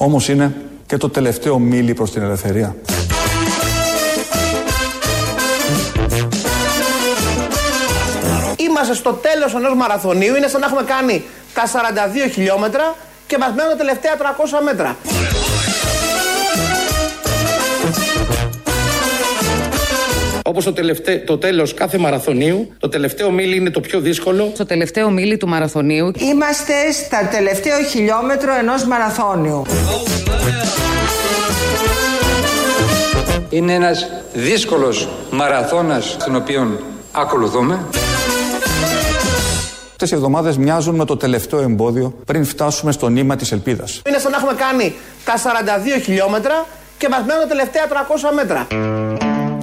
Όμως είναι και το τελευταίο μίλι προς την ελευθερία. Είμαστε στο τέλος ενός μαραθωνίου, είναι σαν να έχουμε κάνει τα 42 χιλιόμετρα και μας μένουν τα τελευταία 300 μέτρα. Όπως το, τελευταίο, το τέλος κάθε μαραθωνίου, το τελευταίο μίλι είναι το πιο δύσκολο. Στο τελευταίο μίλι του μαραθωνίου. Είμαστε στα τελευταίο χιλιόμετρο ενός μαραθώνιου. Είναι ένας δύσκολος μαραθώνας τον οποίο ακολουθούμε. Αυτές οι εβδομάδες μοιάζουν με το τελευταίο εμπόδιο πριν φτάσουμε στο νήμα της ελπίδας. Είναι σαν να έχουμε κάνει τα 42 χιλιόμετρα και μας μένουν τα τελευταία 300 μέτρα.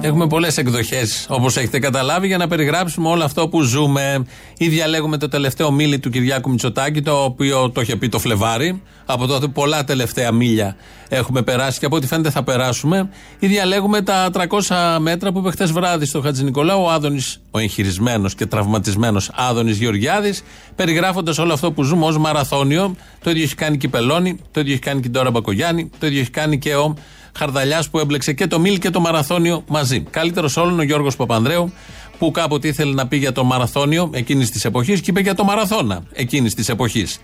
Έχουμε πολλές εκδοχές, όπως έχετε καταλάβει, για να περιγράψουμε όλο αυτό που ζούμε. Ή διαλέγουμε το τελευταίο μίλι του Κυριάκου Μητσοτάκη, το οποίο το είχε πει το Φλεβάρι. Από τότε πολλά τελευταία μίλια έχουμε περάσει και από ό,τι φαίνεται θα περάσουμε. Ή διαλέγουμε τα 300 μέτρα που είπε χτε βράδυ στο Χατζη Νικολάου ο Άδωνης, ο εγχειρισμένος και τραυματισμένος Άδωνης Γεωργιάδης, περιγράφοντας όλο αυτό που ζούμε ως μαραθώνιο. Το ίδιο έχει κάνει και η Πελώνη, το ίδιο έχει κάνει και η Ντόρα Μπακογιάννη, το ίδιο έχει κάνει και ο Χαρδαλιάς που έμπλεξε και το Μίλ και το Μαραθώνιο μαζί. Καλύτερος όλων ο Γιώργος Παπανδρέου που κάποτε ήθελε να πει για το Μαραθώνιο εκείνης της εποχής και είπε για το Μαραθώνα εκείνης της εποχής.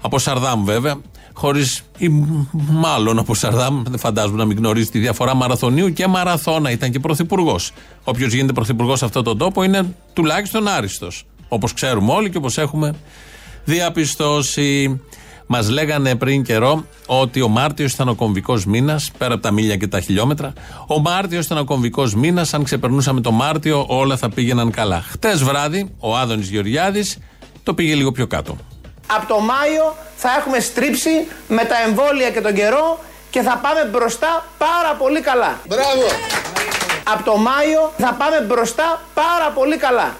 Από Σαρδάμ βέβαια, χωρίς ή μάλλον από Σαρδάμ, δεν φαντάζομαι να μην γνωρίζει τη διαφορά μαραθωνίου και μαραθώνα. Ήταν και πρωθυπουργός. Όποιος γίνεται πρωθυπουργός σε αυτόν τον τόπο είναι τουλάχιστον άριστος. Όπως ξέρουμε όλοι και όπως έχουμε διαπιστώσει. Μας λέγανε πριν καιρό ότι ο Μάρτιος ήταν ο κομβικός μήνας, πέρα από τα μίλια και τα χιλιόμετρα. Ο Μάρτιος ήταν ο κομβικός μήνας. Αν ξεπερνούσαμε το Μάρτιο, όλα θα πήγαιναν καλά. Χτες βράδυ, ο Άδωνης Γεωργιάδης το πήγε λίγο πιο κάτω. Από το Μάιο θα έχουμε στρίψει με τα εμβόλια και τον καιρό και θα πάμε μπροστά πάρα πολύ καλά. Μπράβο! Από το Μάιο θα πάμε μπροστά πάρα πολύ καλά.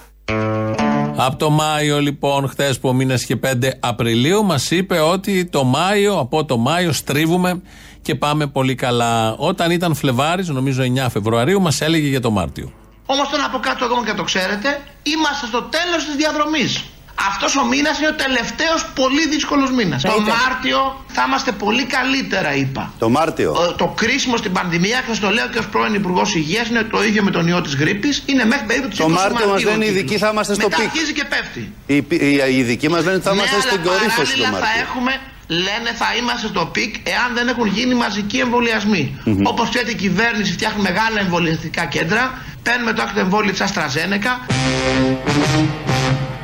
Από το Μάιο, λοιπόν, χθες που ο μήνας είχε 5 Απριλίου, μας είπε ότι το Μάιο, από το Μάιο στρίβουμε και πάμε πολύ καλά. Όταν ήταν Φλεβάρης, νομίζω 9 Φεβρουαρίου, μας έλεγε για το Μάρτιο. Όμως το να πω κάτι ακόμα και το ξέρετε, είμαστε στο τέλος της διαδρομής. Αυτός ο μήνας είναι ο τελευταίος πολύ δύσκολος μήνας. Το Μάρτιο θα είμαστε πολύ καλύτερα, είπα. Το Μάρτιο. το κρίσιμο στην πανδημία, και το λέω και ως πρώην Υπουργός Υγείας, είναι το ίδιο με τον ιό της γρίπης. Είναι μέχρι περίπου τις 20 Το Μάρτιο μας λένε οι ειδικοί θα είμαστε στο Μετά peak. αρχίζει και πέφτει. Οι, οι, οι ειδικοί μας λένε ότι θα Ναι, είμαστε αλλά στην κορύφωση το παράλληλα θα Μάρτιο. έχουμε, λένε θα είμαστε στο peak εάν δεν έχουν γίνει μαζικοί εμβολιασμοί. Όπως ξέρετε, η κυβέρνηση φτιάχνει μεγάλα εμβολιαστικά κέντρα. Παίρνουμε το άκρη εμβόλιο της AstraZeneca.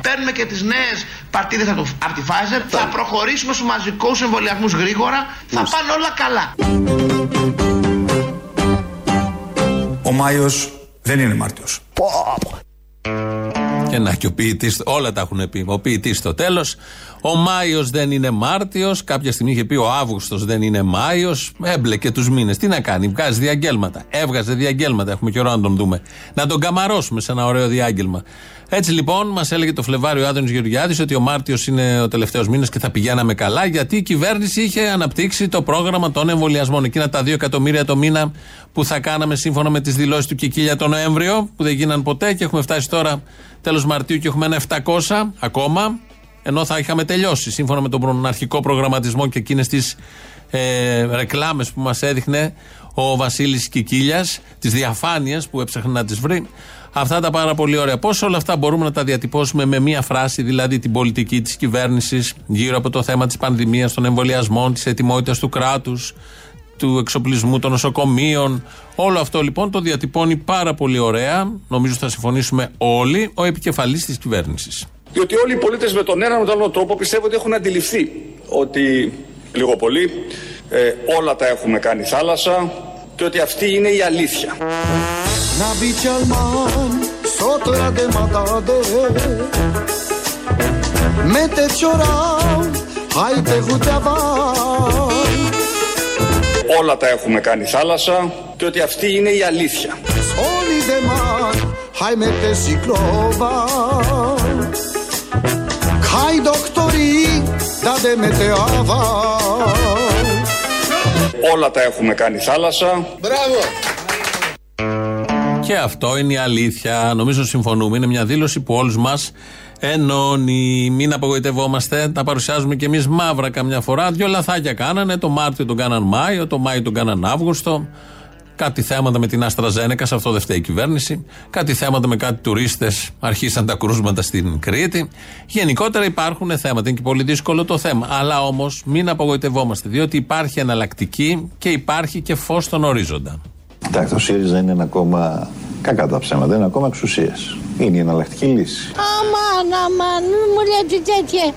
Παίρνουμε και τις νέες παρτίδες από, το- από τη Pfizer. Θα προχωρήσουμε στους μαζικούς εμβολιασμούς γρήγορα. Θα πάνε όλα καλά. Ο Μάιος δεν είναι Μάρτιος. Και να και ο ποιητής, όλα τα έχουν πει. Ο ποιητής στο τέλος. Ο Μάιος δεν είναι Μάρτιος. Κάποια στιγμή είχε πει ο Αύγουστος δεν είναι Μάιος. Έμπλεκε τους μήνες. Τι να κάνει, βγάζει διαγγέλματα. Έβγαζε διαγγέλματα. Έχουμε καιρό να τον δούμε. Να τον καμαρώσουμε σε ένα ωραίο διάγγελμα. Έτσι λοιπόν, μας έλεγε το Φλεβάριο Άδωνης Γεωργιάδης ότι ο Μάρτιος είναι ο τελευταίος μήνα και θα πηγαίναμε καλά, γιατί η κυβέρνηση είχε αναπτύξει το πρόγραμμα των εμβολιασμών. Εκείνα τα 2 εκατομμύρια το μήνα που θα κάναμε σύμφωνα με τις δηλώσεις του Κικίλια τον Νοέμβριο, που δεν γίναν ποτέ και έχουμε φτάσει τώρα τέλος Μαρτίου και έχουμε ένα 700 ακόμα, ενώ θα είχαμε τελειώσει σύμφωνα με τον αρχικό προγραμματισμό και εκείνες τις ε, ρεκλάμες που μας έδειχνε ο Βασίλης Κικίλιας, τις διαφάνειες που έψαχνε να τις βρει. Αυτά τα πάρα πολύ ωραία. Πώς όλα αυτά μπορούμε να τα διατυπώσουμε με μία φράση, δηλαδή την πολιτική της κυβέρνησης γύρω από το θέμα της πανδημίας, των εμβολιασμών, της ετοιμότητας του κράτους, του εξοπλισμού των νοσοκομείων. Όλο αυτό λοιπόν το διατυπώνει πάρα πολύ ωραία. Νομίζω θα συμφωνήσουμε όλοι. Ο επικεφαλής της κυβέρνησης. Διότι όλοι οι πολίτες με τον ένα με τον άλλο τρόπο πιστεύω ότι έχουν αντιληφθεί ότι λίγο πολύ ε, όλα τα έχουμε κάνει θάλασσα και ότι αυτή είναι η αλήθεια. Όλα τα έχουμε κάνει θάλασσα και ότι αυτή είναι η αλήθεια. Όλα τα έχουμε κάνει θάλασσα. Και αυτό είναι η αλήθεια. Νομίζω συμφωνούμε. Είναι μια δήλωση που όλους μας ενώνει. Μην απογοητευόμαστε. Τα παρουσιάζουμε κι εμείς μαύρα καμιά φορά. Δύο λαθάκια κάνανε. Το Μάρτιο τον κάναν Μάιο, το Μάιο τον κάναν Αύγουστο. Κάτι θέματα με την Άστρα Ζένεκα, σε αυτό δεν φταίει η κυβέρνηση. Κάτι θέματα με κάτι τουρίστες, αρχίσαν τα κρούσματα στην Κρήτη. Γενικότερα υπάρχουν θέματα. Είναι και πολύ δύσκολο το θέμα. Αλλά όμως μην απογοητευόμαστε, διότι υπάρχει εναλλακτική και υπάρχει και φως στον ορίζοντα. Εντάξει, το ΣΥΡΙΖΑ είναι ένα κόμμα κακά τα ψέματα, είναι ένα κόμμα εξουσίας. Είναι η εναλλακτική λύση. Αμάν, αμάν, μην μου λέτε τέτοια.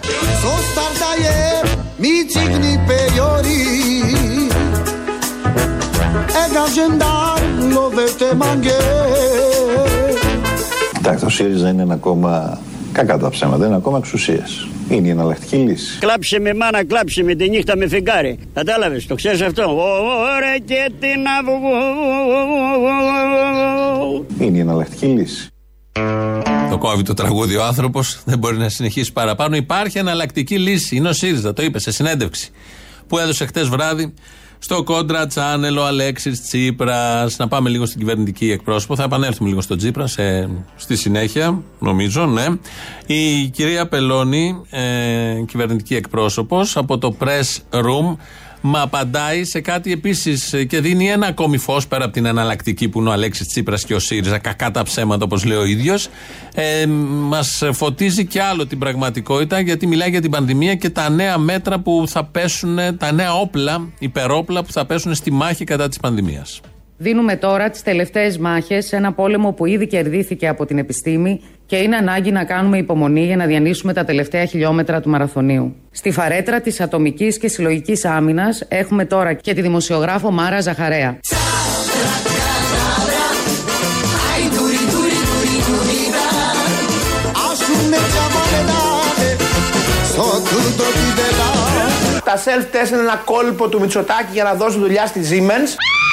Εντάξει, το ΣΥΡΙΖΑ είναι ένα κόμμα κακά τα ψέματα, είναι ένα κόμμα εξουσίας. Είναι η εναλλακτική λύση. Κλάψε με μάνα, κλάψε με τη νύχτα με φεγγάρι. Κατάλαβες, το ξέρεις αυτό; Ωραία και την Είναι η εναλλακτική λύση. Το κόβει το τραγούδι ο άνθρωπος, δεν μπορεί να συνεχίσει παραπάνω. Υπάρχει εναλλακτική λύση. Είναι ο ΣΥΡΙΖΑ, το είπε σε συνέντευξη που έδωσε χτες βράδυ στο κόντρα τσάνελ ο Αλέξης Τσίπρας. Να πάμε λίγο στην κυβερνητική εκπρόσωπο. Θα επανέλθουμε λίγο στο Τσίπρα σε, στη συνέχεια, νομίζω, ναι. Η κυρία Πελώνη, ε, κυβερνητική εκπρόσωπος, από το Press Room, Μα απαντάει σε κάτι επίσης και δίνει ένα ακόμη φως πέρα από την εναλλακτική που είναι ο Αλέξης Τσίπρας και ο ΣΥΡΙΖΑ, κακά τα ψέματα όπως λέει ο ίδιος. Ε, Μας φωτίζει και άλλο την πραγματικότητα γιατί μιλάει για την πανδημία και τα νέα μέτρα που θα πέσουν, τα νέα όπλα, υπερόπλα που θα πέσουν στη μάχη κατά της πανδημίας. Δίνουμε τώρα τις τελευταίες μάχες σε ένα πόλεμο που ήδη κερδίθηκε από την επιστήμη και είναι ανάγκη να κάνουμε υπομονή για να διανύσουμε τα τελευταία χιλιόμετρα του μαραθωνίου. Στη φαρέτρα της ατομικής και συλλογικής άμυνας έχουμε τώρα και τη δημοσιογράφο Μάρα Ζαχαρέα. Τα self-test είναι ένα κόλπο του Μητσοτάκη για να δώσουν δουλειά στη Siemens.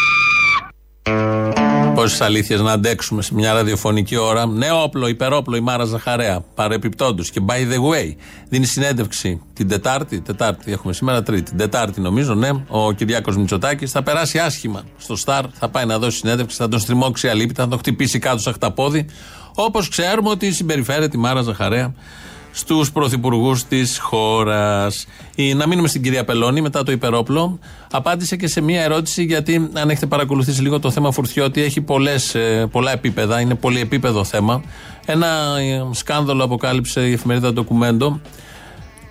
Πόσες αλήθειες να αντέξουμε σε μια ραδιοφωνική ώρα. Νέο όπλο, υπερόπλο, η Μάρα Ζαχαρέα. Παρεπιπτόντως. Και by the way, δίνει συνέντευξη την Τετάρτη. Τετάρτη έχουμε σήμερα, Τρίτη. Την Τετάρτη νομίζω, ναι. Ο Κυριάκος Μητσοτάκης θα περάσει άσχημα στο Σταρ. Θα πάει να δώσει συνέντευξη, θα τον στριμώξει αλήπητα, θα τον χτυπήσει κάτω σαν χταπόδι. Όπως ξέρουμε ότι συμπεριφέρεται η Μάρα Ζαχαρέα στους πρωθυπουργούς της χώρας. Να μείνουμε στην κυρία Πελώνη μετά το υπερόπλο. Απάντησε και σε μία ερώτηση, γιατί αν έχετε παρακολουθήσει λίγο το θέμα Φουρτιώτη, έχει πολλές, ε, πολλά επίπεδα, είναι πολυεπίπεδο θέμα. Ένα ε, σκάνδαλο αποκάλυψε η εφημερίδα Ντοκουμέντο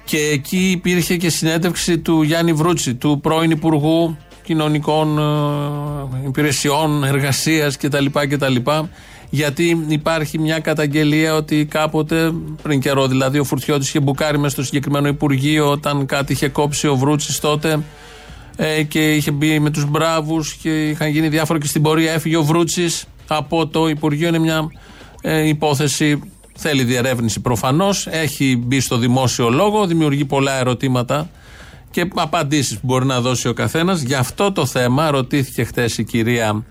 και εκεί υπήρχε και συνέντευξη του Γιάννη Βρούτσι, του πρώην Υπουργού Κοινωνικών ε, Υπηρεσιών, Εργασίας κτλ. κτλ γιατί υπάρχει μια καταγγελία ότι κάποτε, πριν καιρό δηλαδή, ο Φουρτιώτης είχε μπουκάρει μέσα στο συγκεκριμένο Υπουργείο όταν κάτι είχε κόψει ο Βρούτσης τότε ε, και είχε μπει με τους μπράβους και είχαν γίνει διάφορα και στην πορεία έφυγε ο Βρούτσης από το Υπουργείο. Είναι μια ε, υπόθεση, θέλει διερεύνηση προφανώς. Έχει μπει στο δημόσιο λόγο, δημιουργεί πολλά ερωτήματα και απαντήσεις που μπορεί να δώσει ο καθένας. Γι' αυτό το θέμα ρωτήθηκε χθε η κυρία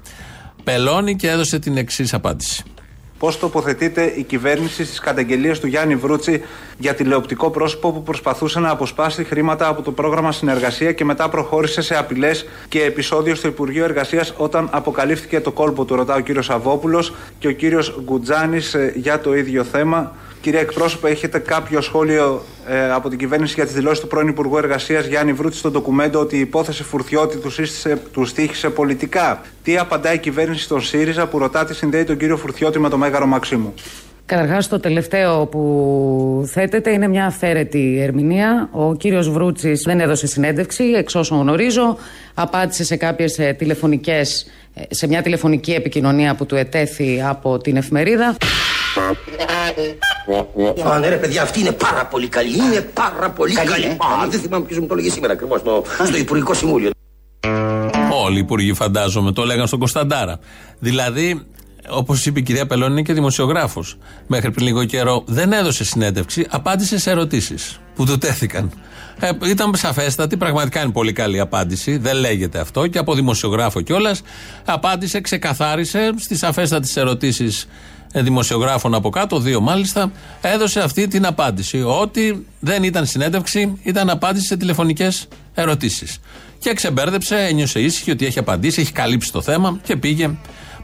Πελώνει και έδωσε την εξής απάντηση. Πώς τοποθετείται η κυβέρνηση στις καταγγελίες του Γιάννη Βρούτσι για τηλεοπτικό πρόσωπο που προσπαθούσε να αποσπάσει χρήματα από το πρόγραμμα συνεργασία και μετά προχώρησε σε απειλές και επεισόδιο στο Υπουργείο Εργασίας όταν αποκαλύφθηκε το κόλπο του, ρωτά ο κύριος Αβόπουλο και ο κύριος Γκουτζάνης ε, για το ίδιο θέμα. Κυρία Εκπρόσωπε, έχετε κάποιο σχόλιο ε, από την κυβέρνηση για τις δηλώσεις του πρώην Υπουργού Εργασίας Γιάννη Βρούτση στο ντοκουμέντο ότι η υπόθεση Φουρτιώτη τους, σύστησε, τους στήχησε πολιτικά; Τι απαντάει η κυβέρνηση στον ΣΥΡΙΖΑ που ρωτά τι συνδέει τον κύριο Φουρτιώτη με το Μέγαρο Μαξίμου; Καταρχάς, το τελευταίο που θέτεται είναι μια αυθαίρετη ερμηνεία. Ο κύριος Βρούτσης δεν έδωσε συνέντευξη, εξ όσων γνωρίζω. Απάντησε σε κάποιες τηλεφωνικές, σε μια τηλεφωνική επικοινωνία που του ετέθη από την εφημερίδα. Α, ναι, ρε παιδιά, αυτή είναι πάρα πολύ καλή. Είναι πάρα πολύ καλή. καλή. Α, δεν θυμάμαι ποιος μου το έλεγε σήμερα ακριβώς στο, στο Υπουργικό Συμβούλιο. Όλοι οι υπουργοί, φαντάζομαι, το έλεγαν στον Κωνσταντάρα. Δηλαδή, όπως είπε η κυρία Πελώνη, είναι και δημοσιογράφος. Μέχρι πριν λίγο καιρό δεν έδωσε συνέντευξη, απάντησε σε ερωτήσεις που του τέθηκαν. Ε, ήταν σαφέστατη, πραγματικά είναι πολύ καλή απάντηση. Δεν λέγεται αυτό και από δημοσιογράφο κιόλας. Απάντησε, ξεκαθάρισε στις σαφέστατες ερωτήσεις ε, δημοσιογράφων από κάτω, δύο μάλιστα, έδωσε αυτή την απάντηση. Ότι δεν ήταν συνέντευξη, ήταν απάντηση σε τηλεφωνικές ερωτήσεις. Και ξεμπέρδεψε, ένιωσε ήσυχη ότι έχει απαντήσει, έχει καλύψει το θέμα και πήγε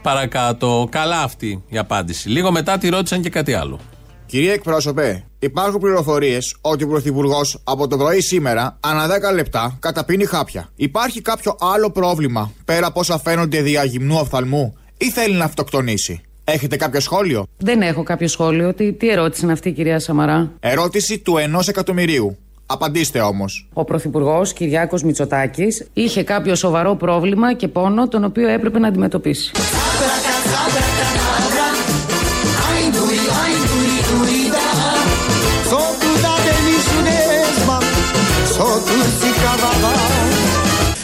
παρακάτω. Καλά αυτή η απάντηση. Λίγο μετά τη ρώτησαν και κάτι άλλο. Κυρία εκπρόσωπε, υπάρχουν πληροφορίες ότι ο Πρωθυπουργός από το πρωί σήμερα, ανά 10 λεπτά, καταπίνει χάπια. Υπάρχει κάποιο άλλο πρόβλημα πέρα από όσα φαίνονται δια γυμνού οφθαλμού ή θέλει να αυτοκτονήσει; Έχετε κάποιο σχόλιο; Δεν έχω κάποιο σχόλιο. Τι, τι ερώτηση είναι αυτή, κυρία Σαμαρά; Ερώτηση του ενός εκατομμυρίου. Απαντήστε όμως. Ο Πρωθυπουργός Κυριάκος Μητσοτάκης είχε κάποιο σοβαρό πρόβλημα και πόνο τον οποίο έπρεπε να αντιμετωπίσει.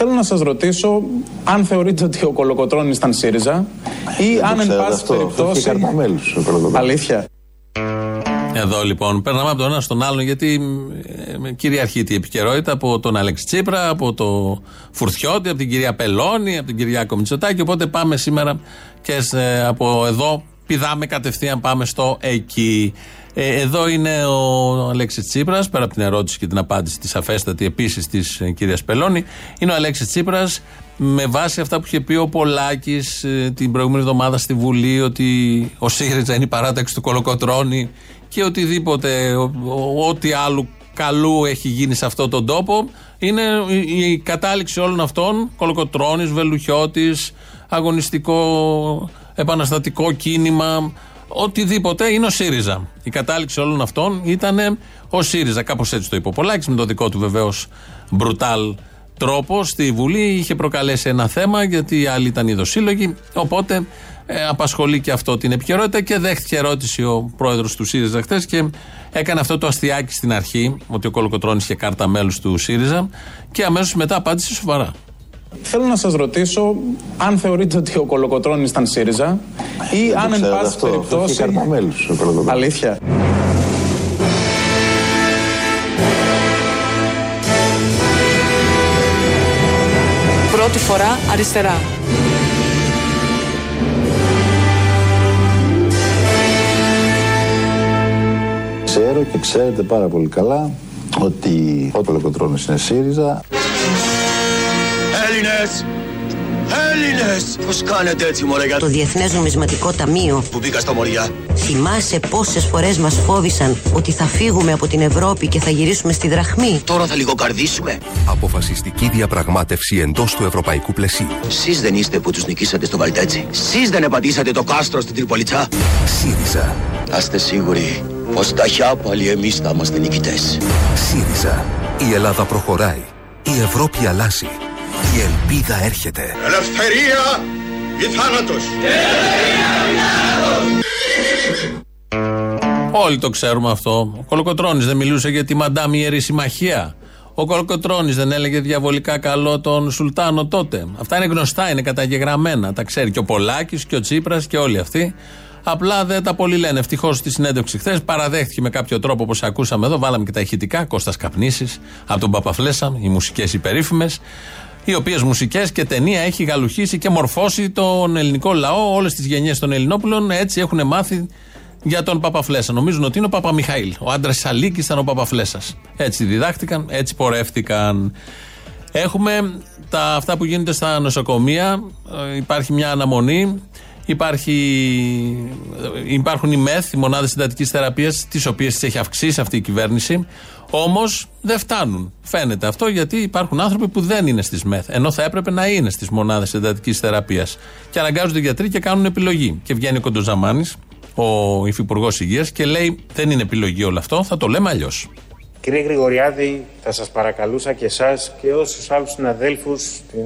Θέλω να σας ρωτήσω αν θεωρείτε ότι ο Κολοκοτρώνης ήταν ΣΥΡΙΖΑ ή αν εν πάση περιπτώσει... Αλήθεια. Εδώ λοιπόν, περνάμε από τον ένα στον άλλον γιατί ε, κυριαρχείται η επικαιρότητα από τον Αλέξη Τσίπρα, από το Φουρτιώτη, από την κυρία Πελώνη, από την κυρία Κομιτσοτάκη. Οπότε πάμε σήμερα και σε, από εδώ πηδάμε κατευθείαν πάμε στο εκεί. Ε, εδώ είναι ο Αλέξης Τσίπρας, πέρα από την ερώτηση και την απάντηση της αφέστατη επίσης της ε, κυρίας Πελώνη. Είναι ο Αλέξης Τσίπρας με βάση αυτά που είχε πει ο Πολάκης ε, την προηγούμενη εβδομάδα στη Βουλή, ότι ο ΣΥΡΙΖΑ είναι η παράταξη του Κολοκοτρώνη και οτιδήποτε, ό,τι άλλο καλού έχει γίνει σε αυτόν τον τόπο. Είναι η κατάληξη όλων αυτών, Κολοκοτρώνης, Βελουχιώτης, αγωνιστικό επαναστατικό κίνημα, οτιδήποτε είναι ο ΣΥΡΙΖΑ. Η κατάληξη όλων αυτών ήταν ο ΣΥΡΙΖΑ. Κάπως έτσι το είπε ο Πολάκης, με το δικό του βεβαίως μπρουτάλ τρόπο στη Βουλή. Είχε προκαλέσει ένα θέμα γιατί οι άλλοι ήταν ειδοσύλλογοι. Οπότε ε, απασχολεί και αυτό την επικαιρότητα και δέχτηκε ερώτηση ο πρόεδρος του ΣΥΡΙΖΑ χθες και έκανε αυτό το αστιάκι στην αρχή, ότι ο Κολοκοτρόνη είχε κάρτα μέλους του ΣΥΡΙΖΑ και αμέσως μετά απάντησε σοβαρά. Θέλω να σας ρωτήσω αν θεωρείτε ότι ο Κολοκοτρώνης ήταν ΣΥΡΙΖΑ ή αν εν πάση περιπτώσει... Αλήθεια. Πρώτη φορά αριστερά. Ξέρω και ξέρετε πάρα πολύ καλά ότι ο Κολοκοτρώνης είναι ΣΥΡΙΖΑ. Έλληνες! Έλληνες! Πώς κάνετε έτσι μωρέ για Το Διεθνές Νομισματικό Ταμείο που μπήκα στα μωριά. Θυμάσαι πόσες φορές μας φόβησαν ότι θα φύγουμε από την Ευρώπη και θα γυρίσουμε στη δραχμή; Τώρα θα λιγοκαρδίσουμε. Αποφασιστική διαπραγμάτευση εντός του ευρωπαϊκού πλαισίου. Εσείς δεν είστε που τους νικήσατε στο Βαλτέτσι. Εσείς δεν επαντήσατε το κάστρο στην Τριπολιτσά. ΣΥΡΙΖΑ. Άστε σίγουροι πως ταχιά πάλι εμείς θα είμαστε νικητές. ΣΥΡΙΖΑ. Η Ελλάδα προχωράει. Η Ευρώπη αλλάζει. Η ελπίδα έρχεται. Ελευθερία ή θάνατος. Όλοι το ξέρουμε αυτό. Ο Κολοκοτρώνης δεν μιλούσε για τη Μαντάμ Ιερή Συμμαχία. Ο Κολοκοτρώνης δεν έλεγε διαβολικά καλό τον Σουλτάνο τότε. Αυτά είναι γνωστά, είναι καταγεγραμμένα. Τα ξέρει και ο Πολάκης και ο Τσίπρας και όλοι αυτοί. Απλά δεν τα πολύ λένε. Ευτυχώς στη συνέντευξη χθες παραδέχτηκε με κάποιο τρόπο όπως ακούσαμε εδώ. Βάλαμε και τα ηχητικά. Κώστας Καπνίσης από τον Παπαφλέσα, οι μουσικές υπερήφημες. Οι οποίες μουσικές και ταινία έχει γαλουχίσει και μορφώσει τον ελληνικό λαό. Όλες τις γενιές των Ελληνόπουλων έτσι έχουν μάθει για τον Παπαφλέσα. Νομίζουν ότι είναι ο Παπαμιχαήλ. Ο άντρας Αλίκη ήταν ο Παπαφλέσας. Έτσι διδάχτηκαν, έτσι πορεύτηκαν. Έχουμε τα, αυτά που γίνονται στα νοσοκομεία. Ε, υπάρχει μια αναμονή. Υπάρχει, υπάρχουν οι ΜΕΘ, οι μονάδες συντατικής θεραπείας, τις οποίες τις έχει αυξήσει αυτή η κυβέρνηση. Όμως δεν φτάνουν. Φαίνεται αυτό γιατί υπάρχουν άνθρωποι που δεν είναι στις ΜΕΘ. Ενώ θα έπρεπε να είναι στις μονάδες συντατική θεραπείας. Και αναγκάζονται οι γιατροί και κάνουν επιλογή. Και βγαίνει ο Κοντοζαμάνης, ο υφυπουργός υγείας, και λέει: Δεν είναι επιλογή όλο αυτό, θα το λέμε αλλιώς. Κύριε Γρηγοριάδη, θα σας παρακαλούσα και εσάς και όσους άλλους συναδέλφους στην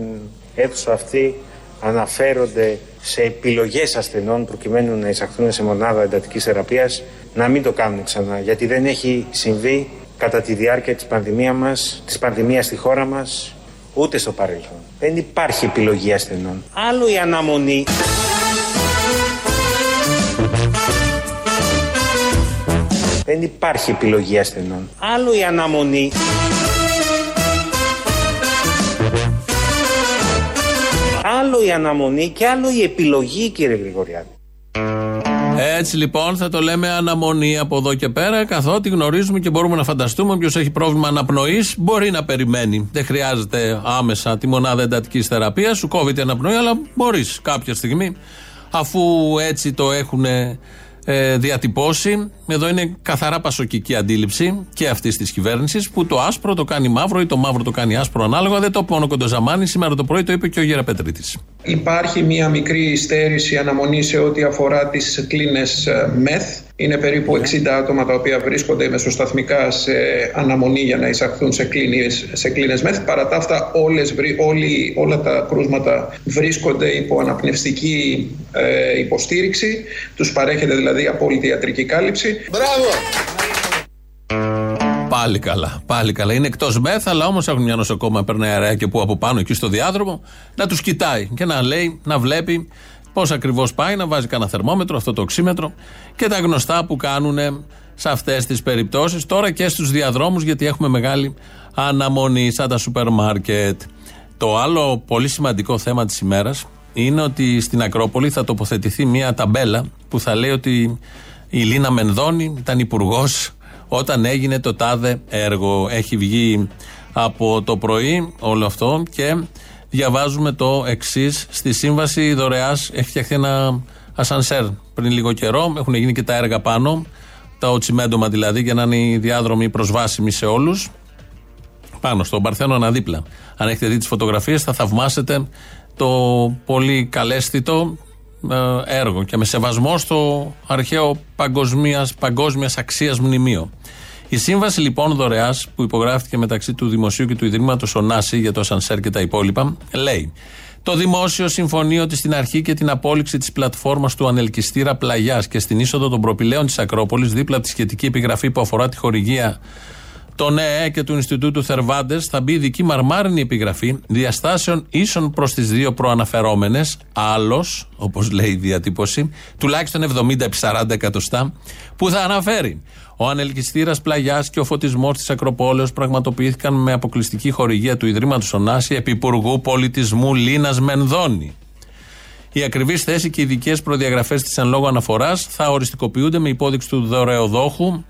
αίθουσα αυτή αναφέρονται σε επιλογές ασθενών προκειμένου να εισαχθούν σε μονάδα εντατικής θεραπείας να μην το κάνουν ξανά γιατί δεν έχει συμβεί κατά τη διάρκεια της πανδημίας μας, της πανδημίας στη χώρα μας ούτε στο παρελθόν. Δεν υπάρχει επιλογή ασθενών. Άλλο η αναμονή Δεν υπάρχει επιλογή ασθενών. Άλλο η αναμονή. Άλλο η αναμονή και άλλο η επιλογή κύριε Γρηγοριάδη. Έτσι λοιπόν θα το λέμε αναμονή από εδώ και πέρα, καθότι γνωρίζουμε και μπορούμε να φανταστούμε όποιος έχει πρόβλημα αναπνοής μπορεί να περιμένει. Δεν χρειάζεται άμεσα τη μονάδα εντατικής θεραπείας, σου κόβει την αναπνοή, αλλά μπορείς κάποια στιγμή, αφού έτσι το έχουν ε, διατυπώσει. Εδώ είναι καθαρά πασοκική αντίληψη και αυτής της κυβέρνησης που το άσπρο το κάνει μαύρο ή το μαύρο το κάνει άσπρο ανάλογα. Δεν το είπε μόνο ο Κοντοζαμάνη, σήμερα το πρωί το είπε και ο Γέρα Πετρίτης. Υπάρχει μία μικρή στέρηση αναμονή σε ό,τι αφορά τις κλίνες μεθ. Είναι περίπου 60 άτομα τα οποία βρίσκονται μεσοσταθμικά σε αναμονή για να εισαχθούν σε κλίνες, σε κλίνες μεθ. Παρά τα αυτά όλες, όλοι, όλα τα κρούσματα βρίσκονται υπό αναπνευστική ε, υποστήριξη. Τους παρέχεται δηλαδή απόλυτη ιατρική κάλυψη. Μπράβο! Πάλι καλά, πάλι καλά. Είναι εκτός μεθ, αλλά όμως έχουν μια νοσοκόμα, περνάει αεράκι που από πάνω εκεί στο διάδρομο να τους κοιτάει και να λέει, να βλέπει πώς ακριβώς πάει, να βάζει κανένα θερμόμετρο, αυτό το οξύμετρο και τα γνωστά που κάνουν σε αυτές τις περιπτώσεις. Τώρα και στους διαδρόμους, γιατί έχουμε μεγάλη αναμονή, σαν τα σούπερ μάρκετ. Το άλλο πολύ σημαντικό θέμα της ημέρας είναι ότι στην Ακρόπολη θα τοποθετηθεί μια ταμπέλα που θα λέει ότι η Λίνα Μενδώνη ήταν υπουργός όταν έγινε το τάδε έργο. Έχει βγει από το πρωί όλο αυτό και διαβάζουμε το εξής. Στη σύμβαση δωρεάς έχει φτιαχτεί ένα ασανσέρ πριν λίγο καιρό. Έχουν γίνει και τα έργα πάνω. Τα οτσιμέντομα δηλαδή για να είναι οι διάδρομοι προσβάσιμοι σε όλους. Πάνω στον Παρθένο δίπλα. Αν έχετε δει τις φωτογραφίες, θα θαυμάσετε το πολύ καλέσθητο ε, έργο και με σεβασμό στο αρχαίο παγκοσμίας, παγκόσμιας αξίας μνημείο. Η σύμβαση λοιπόν δωρεάς που υπογράφηκε μεταξύ του Δημοσίου και του Ιδρύματος Ονάση για το Σανσέρ και τα υπόλοιπα λέει το δημόσιο συμφωνεί ότι στην αρχή και την απόλυξη της πλατφόρμας του ανελκυστήρα πλαγιάς και στην είσοδο των προπηλαίων της Ακρόπολης, δίπλα από τη σχετική επιγραφή που αφορά τη χορηγία των ΕΕ και του Ινστιτούτου Θερβάντες, θα μπει ειδική μαρμάρινη επιγραφή διαστάσεων ίσων προς τις δύο προαναφερόμενες, άλλος, όπως λέει η διατύπωση, τουλάχιστον 70 επί 40 εκατοστά, που θα αναφέρει ο ανελκυστήρας πλαγιάς και ο φωτισμός της Ακροπόλεως πραγματοποιήθηκαν με αποκλειστική χορηγία του Ιδρύματος Ωνάση Επιπουργού Πολιτισμού Λίνας Μενδώνη. Οι ακριβεί θέσει και οι ειδικές προδιαγραφές της εν λόγω αναφοράς θα οριστικοποιούνται με υπόδειξη του δωρεοδόχου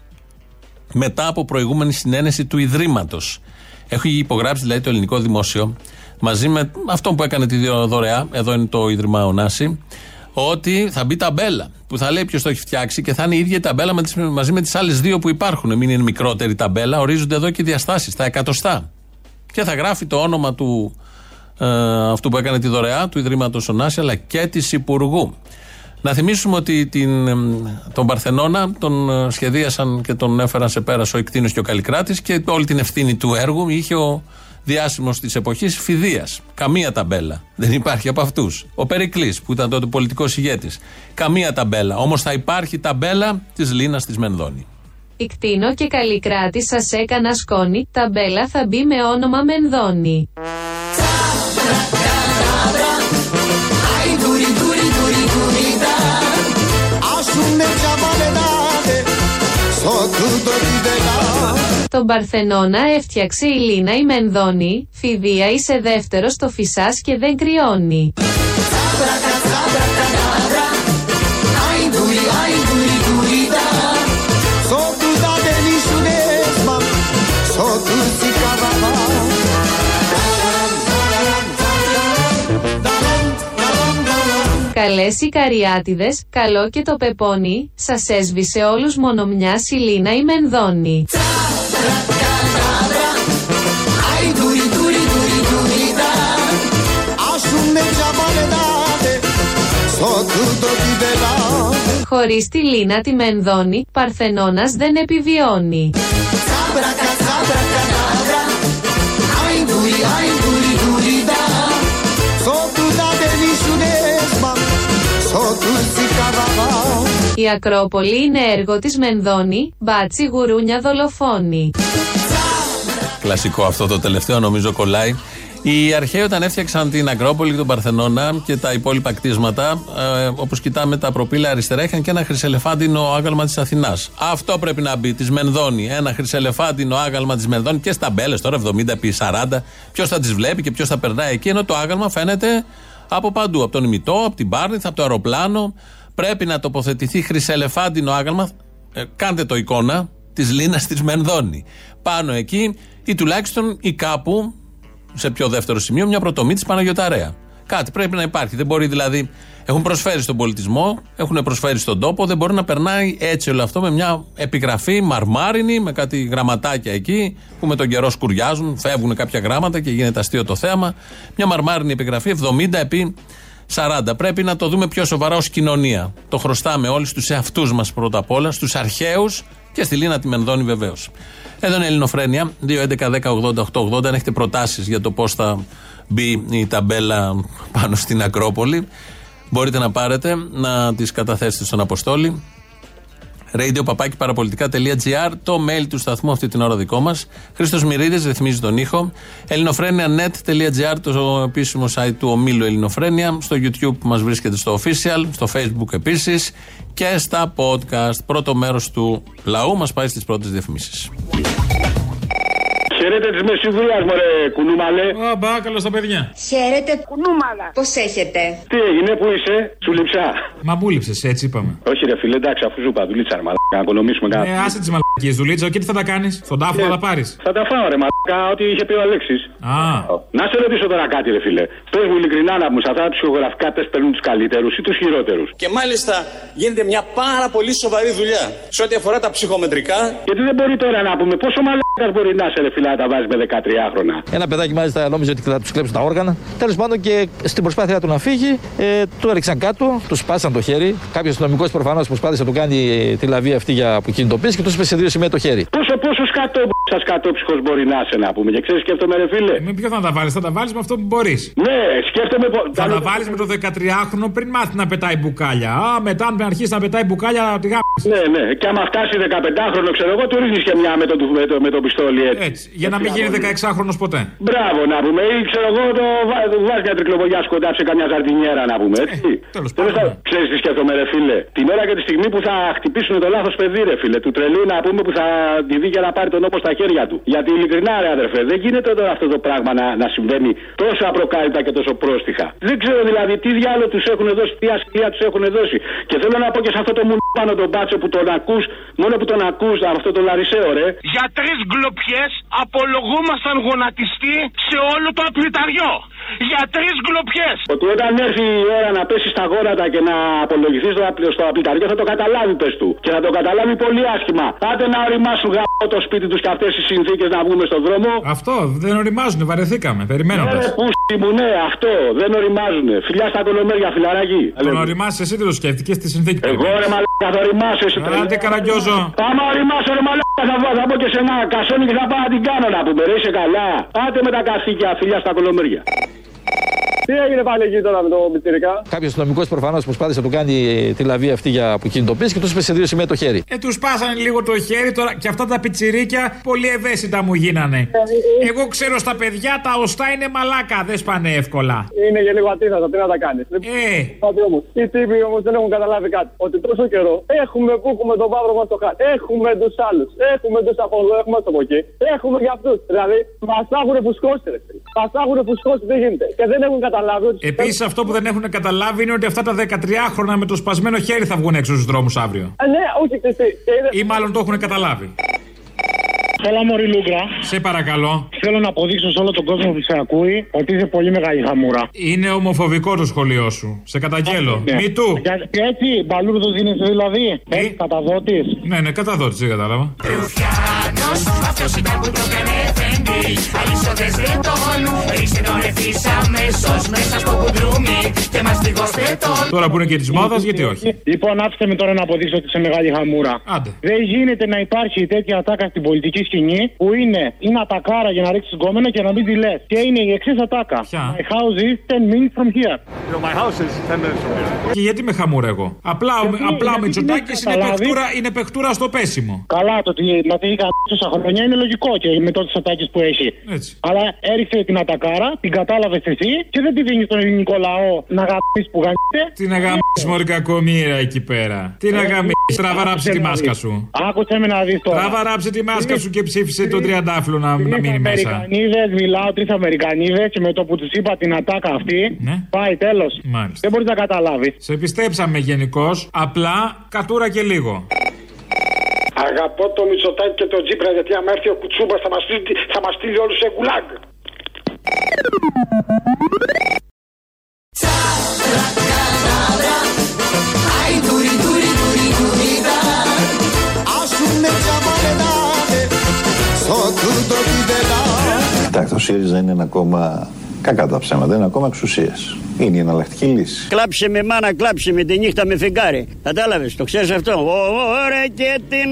μετά από προηγούμενη συνένεση του Ιδρύματος. Έχει υπογράψει δηλαδή το ελληνικό δημόσιο μαζί με αυτό που έκανε τη δωρεά, εδώ είναι το Ίδρυμα Ωνάση, ότι θα μπει ταμπέλα που θα λέει ποιος το έχει φτιάξει και θα είναι η ίδια η ταμπέλα μαζί με τις άλλες δύο που υπάρχουν. Μην είναι μικρότερη ταμπέλα, ορίζονται εδώ και διαστάσεις, τα εκατοστά. Και θα γράφει το όνομα του ε, αυτού που έκανε τη δωρεά, του Ιδρύματος Ωνάση, αλλά και της Υπουργού. Να θυμίσουμε ότι την, τον Παρθενώνα τον ε, σχεδίασαν και τον έφεραν σε πέρας ο Εκτίνο και ο Καλλικράτη και όλη την ευθύνη του έργου είχε ο διάσημος της εποχής Φιδίας. Καμία ταμπέλα. Δεν υπάρχει από αυτούς. Ο Περικλής, που ήταν τότε πολιτικός ηγέτης. Καμία ταμπέλα. Όμως θα υπάρχει ταμπέλα της Λίνας της Μενδώνη. Ικτίνο και Καλλικράτη σας έκανα σκόνη. Ταμπέλα θα μπει με όνομα Μενδώνη. Τον Παρθενώνα έφτιαξε η Λίνα η Μενδώνη, Φιδία είσαι δεύτερος στο φυσάς και δεν κρυώνει. Καλές οι καριάτιδες, καλό και το πεπόνι, σας έσβησε όλους μόνο μια σιλίνα η Μενδώνη. Χωρίς τη Λίνα τη Μενδώνη, Παρθενώνας δεν επιβιώνει. Η Ακρόπολη είναι έργο της Μενδώνη, μπάτσι γουρούνια δολοφόνη. Κλασικό αυτό το τελευταίο νομίζω κολλάει. Οι αρχαίοι όταν έφτιαξαν την Ακρόπολη και τον Παρθενώνα και τα υπόλοιπα κτίσματα, ε, όπως κοιτάμε τα προπύλα αριστερά, είχαν και ένα χρυσελεφάντινο άγαλμα της Αθηνάς. Αυτό πρέπει να μπει, της Μενδώνη. Ένα χρυσελεφάντινο άγαλμα της Μενδώνη και στα μπέλε τώρα, 70 επί 40. Ποιος θα τις βλέπει και ποιος θα περνάει εκεί, ενώ το άγαλμα φαίνεται από παντού. Από τον ημιτό, από την Πάρνηθ, από το αεροπλάνο. Πρέπει να τοποθετηθεί χρυσελεφάντινο άγαλμα. Ε, κάντε το εικόνα της Λίνας της Μενδώνη. Πάνω εκεί ή τουλάχιστον ή κάπου σε πιο δεύτερο σημείο μια πρωτομή της Παναγιοταρέα. Κάτι πρέπει να υπάρχει. Δεν μπορεί δηλαδή. Έχουν προσφέρει στον πολιτισμό, έχουν προσφέρει στον τόπο, δεν μπορεί να περνάει έτσι όλο αυτό με μια επιγραφή μαρμάρινη, με κάτι γραμματάκια εκεί, που με τον καιρό σκουριάζουν, φεύγουν κάποια γράμματα και γίνεται αστείο το θέαμα. Μια μαρμάρινη επιγραφή 70 επί 40. Πρέπει να το δούμε πιο σοβαρά ως κοινωνία. Το χρωστάμε όλοι στου εαυτούς μας πρώτα απ' όλα, στους αρχαίους και στη Λίνα τη Μενδώνη βεβαίως. Εδώ είναι η Ελληνοφρένεια. 2.11.10.80.880. Αν έχετε προτάσεις για το πώς θα μπει η ταμπέλα πάνω στην Ακρόπολη, μπορείτε να πάρετε να τις καταθέσετε στον Αποστόλη radio το mail του σταθμού αυτή την ώρα δικό μας. Χρήστος Μυρίδης ρυθμίζει τον ήχο. ελληνοφρένια.net.gr, το επίσημο site του ομίλου Ελληνοφρένια. Στο YouTube που μας βρίσκεται στο official, στο Facebook επίσης και στα podcast. Πρώτο μέρος του λαού μας πάει στις πρώτες διαφημίσεις. Χαίρετε της Μεσηβρία, μωρέ κουνούμαλε. Α, μπα, καλώ τα παιδιά. Χαίρετε κουνούμαλα. Πώς έχετε; Τι έγινε, πού είσαι, σου λείψα. Μα μου λείψες, έτσι είπαμε. Όχι, ρε φίλε, εντάξει, αφού σου είπα, δουλίτσα, ρε μαλάκα, να οικονομήσουμε κάτι. Ε, άσε τις μαλακίες δουλίτσα, και τι θα τα κάνεις. Στον τάφο θα τα πάρεις. Θα τα φάω, ρε μαλάκα, ό,τι είχε πει ο Αλέξης. Α. Να σε ρωτήσω τώρα κάτι, ρε φίλε. Πες μου ειλικρινά να μου, σε αυτά τα ψυχογραφικά τεστ παίρνουν τους καλύτερους ή τους χειρότερους; Και μάλιστα γίνεται μια πάρα πολύ σοβαρή δουλειά σε ό,τι αφορά τα ψυχομετρικά. Γιατί δεν μπορεί τώρα να πούμε πόσο μαλάκας μπορεί να σε ρε φίλε να τα βάζεις με 13χρονα. Ένα παιδάκι μάλιστα νόμιζε ότι θα τους κλέψουν τα όργανα. Τέλος πάντων και στην προσπάθειά του να φύγει, ε, του έριξαν κάτω, τους σπάσαν το χέρι. Κάποιος αστυνομικός προφανώς προσπάθησε να του κάνει ε, τη λαβή αυτή για αποκινητοποίηση και τους είπε σε δύο σημεία το χέρι. Πόσο, πόσο σκατό σα κατόψυχο μπορεί να είσαι να πούμε. Και ξέρεις, σκέφτομαι, ρε φίλε. Με ποιο θα τα βάλεις, θα τα βάλεις με αυτό που μπορείς. Ναι, σκέφτομαι. Θα τα βάλεις με το 13χρονο πριν μάθει να πετάει μπουκάλια. Α, μετά αν αρχίσει να πετάει μπουκάλια, τη γάμψει. Ναι, ναι. Και άμα φτάσει 15χρονο, ξέρω εγώ, του ρίχνεις και μια με το, με το, με το πιστόλι έτσι. έτσι. Για να μην γίνει 16χρονο ποτέ. Μπράβο να πούμε. Ή ξέρω εγώ, το βάζεις μια τρικλοποδιά σκοντά σε καμιά ζαρτινιέρα να πούμε. Έτσι. Ε, Τέλος πάντων. Ξέρεις τι σκέφτομαι, ρε φίλε. Την ώρα και τη στιγμή που θα χτυπήσουν το λάθος παιδί, ρε φίλε. Του τρελού να πούμε που θα τη δει για να πάρει τον νόπο στα χέρια του. Γιατί ειλικρινά, ρε αδερφέ, δεν γίνεται τώρα αυτό το πράγμα να, να συμβαίνει τόσο απροκάλυπτα και τόσο πρόστιχα. Δεν ξέρω δηλαδή τι διάλογο τους έχουν δώσει, τι ασκία τους έχουν δώσει. Και θέλω να πω και σε αυτό το μου πάνω τον μπάτσο που τον ακούς, μόνο που τον ακούς, αυτό το λαρισαίο, ρε. Για τρεις γκλοπιές απολογούμασταν γονατιστή σε όλο το απληταριό. Για τρεις γκλοπιέ. Ότι όταν έρθει η ώρα να πέσει στα γόνατα και να απολογηθείς στο, στο απληταριό θα το καταλάβει, πες του. Και θα το καταλάβει πολύ άσχημα. Άντε να οριμάσουν γαμπό το σπίτι τους και αυτές οι συνθήκες να βγούμε στον δρόμο. Αυτό δεν οριμάζουν, βαρεθήκαμε. Περιμένοντας. Ναι, πού μου, ναι, αυτό δεν οριμάζουν. Φιλιά στα κολομέρια, φιλαράκι. Τον οριμάσεις εσύ δεν το σκέφτηκες στη συνθήκη. Εγώ ρε μαλάκα θα οριμάσω εσύ. Άντε καραγκιόζο. Άμα οριμάσω ρε μαλάκα θα, θα πω και σε ένα κασόνι και θα πάω να την κάνω να πούμε. Ρε είσαι καλά. Άντε με τα καθήκια, φιλιά στα κολομέρια. Τι έγινε πάλι εκεί τώρα με το Πιτσυρικά. Κάποιος αστυνομικό προφανώς προσπάθησε να του κάνει τη λαβή αυτή για αποκινητοποίηση και τους είπε σε δύο σημεία το χέρι. Ε, τους πάσανε λίγο το χέρι τώρα και αυτά τα πιτσιρίκια πολύ ευαίσθητα μου γίνανε. Εγώ ξέρω στα παιδιά τα οστά είναι μαλάκα, δεν σπάνε εύκολα. Είναι και λίγο ατίθατα, τι να τα κάνεις. Ε. Όμως, οι τύποι όμως δεν έχουν καταλάβει κάτι. Ότι τόσο καιρό έχουμε που έχουμε τον παύρο μας το χάρτη. Έχουμε τους άλλους. Έχουμε τους από εδώ, έχουμε από εκεί. Έχουμε για αυτούς. Δηλαδή μας έχουν φουσκώσει. Μας έχουν φουσκώσει, δεν γίνεται. Και δεν έχουν καταλάβει καταλάβει Επίσης, αυτό που δεν έχουν καταλάβει είναι ότι αυτά τα 13χρονα με το σπασμένο χέρι θα βγουν έξω στους δρόμους αύριο. Ε, ναι, όχι, Ή μάλλον το έχουν καταλάβει. Έλα Μωρή Λούγκρα. Σε παρακαλώ. Θέλω να αποδείξω σε όλο τον κόσμο που σε ακούει ότι είσαι πολύ μεγάλη χαμούρα. Είναι ομοφοβικό το σχολείο σου. Σε καταγγέλω. Ναι. Μη του. Και, και έτσι, μπαλούρδος είναι δηλαδή. Ε, καταδότης. Ναι, ναι, καταδότης, δεν κατάλαβα. Αυτό ήταν που το έκανε εφέντη. Αλυσόδε δεν τον. Ρίξτε τον ευθύ αμέσως μέσα στο κουντρούμι και μας τυγώστε τον. Τώρα που είναι και της μόδας, γιατί όχι; Λοιπόν, άφηστε με τώρα να αποδείξω ότι είσαι μεγάλη χαμούρα. Άντε. Δεν γίνεται να υπάρχει τέτοια ατάκα στην πολιτική σκηνή που είναι, είναι ατακάρα για να ρίξεις γκόμενο και να μην τη λες. Και είναι η εξής ατάκα. Ποια; My house is 10 minutes from here. My house is 10 minutes from here. Και γιατί με χαμούρα εγώ; Απλά, ο, Γιατί- απλά ο γιατί Μητσοτάκης δεν είναι, καταλάβει; παιχτούρα, είναι παιχτούρα στο πέσιμο. Καλά, το ότι να τη είχα τόσα χρόνια είναι λογικό και με τότε ατάκες που έχει. Έτσι. Αλλά έριξε την ατακάρα, την κατάλαβες εσύ και δεν τη δίνεις στον ελληνικό λαό να γαμίσει που γαμίσει. Τι να γαμίσεις, Μωρή κακομήρα εκεί πέρα. Τι να γαμίσεις, τραβά ράψε τη μάσκα σου. Άκουσε με να δεις τώρα. Τραβά ράψε τη μάσκα σου και ψήφισε τον τριαντάφυλλο να, να μείνει μέσα. Αμερικανίδες, μιλάω τρεις Αμερικανίδες και με το που τους είπα την ατάκα αυτή. Ναι. Πάει τέλος. Μάλιστα. Δεν μπορείς να καταλάβεις. Σε πιστέψαμε γενικώς, απλά κατούρα και λίγο. Αγαπώ το Μητσοτάκη και το Τζίπρα γιατί άμα έρθει ο Κουτσούμπας θα μας στείλει, θα μας στείλει όλους σε γκουλάγκ. Κοιτάξτε, το ΣΥΡΙΖΑ είναι ένα κόμμα κακά τα ψέματα, είναι ένα κόμμα εξουσίας. Είναι η εναλλακτική λύση. Κλάψε με μάνα, κλάψε με τη νύχτα με φεγγάρι. Κατάλαβες, το ξέρεις αυτό; Ωραία και την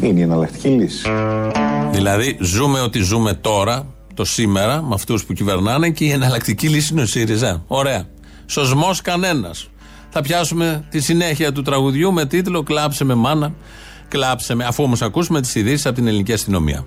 Είναι η εναλλακτική λύση. Δηλαδή, ζούμε ότι ζούμε τώρα, το σήμερα, με αυτούς που κυβερνάνε και η εναλλακτική λύση είναι ο ΣΥΡΙΖΑ. Ωραία. Σωσμός κανένας. Θα πιάσουμε τη συνέχεια του τραγουδιού με τίτλο Κλάψε με μάνα, κλάψε με, αφού όμως ακούσουμε τις ειδήσεις από την ελληνική αστυνομία.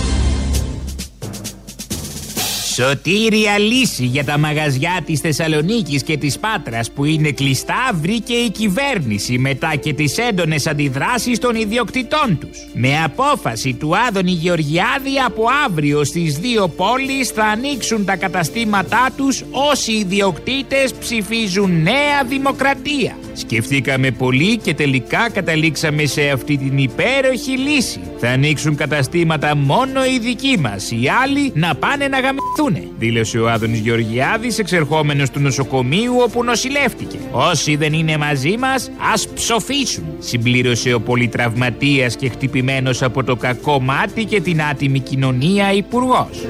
Σωτήρια λύση για τα μαγαζιά της Θεσσαλονίκης και της Πάτρας που είναι κλειστά βρήκε η κυβέρνηση μετά και τις έντονες αντιδράσεις των ιδιοκτητών τους. Με απόφαση του Άδωνη Γεωργιάδη από αύριο στις δύο πόλεις θα ανοίξουν τα καταστήματά τους όσοι ιδιοκτήτες ψηφίζουν νέα δημοκρατία. Σκεφτήκαμε πολύ και τελικά καταλήξαμε σε αυτή την υπέροχη λύση. Θα ανοίξουν καταστήματα μόνο οι δικοί μας, οι άλλοι να πάνε να γαμηθούνε, δήλωσε ο Άδωνης Γεωργιάδης εξερχόμενος του νοσοκομείου όπου νοσηλεύτηκε. Όσοι δεν είναι μαζί μας, ας ψοφήσουν, συμπλήρωσε ο πολυτραυματίας και χτυπημένος από το κακό μάτι και την άτιμη κοινωνία υπουργός.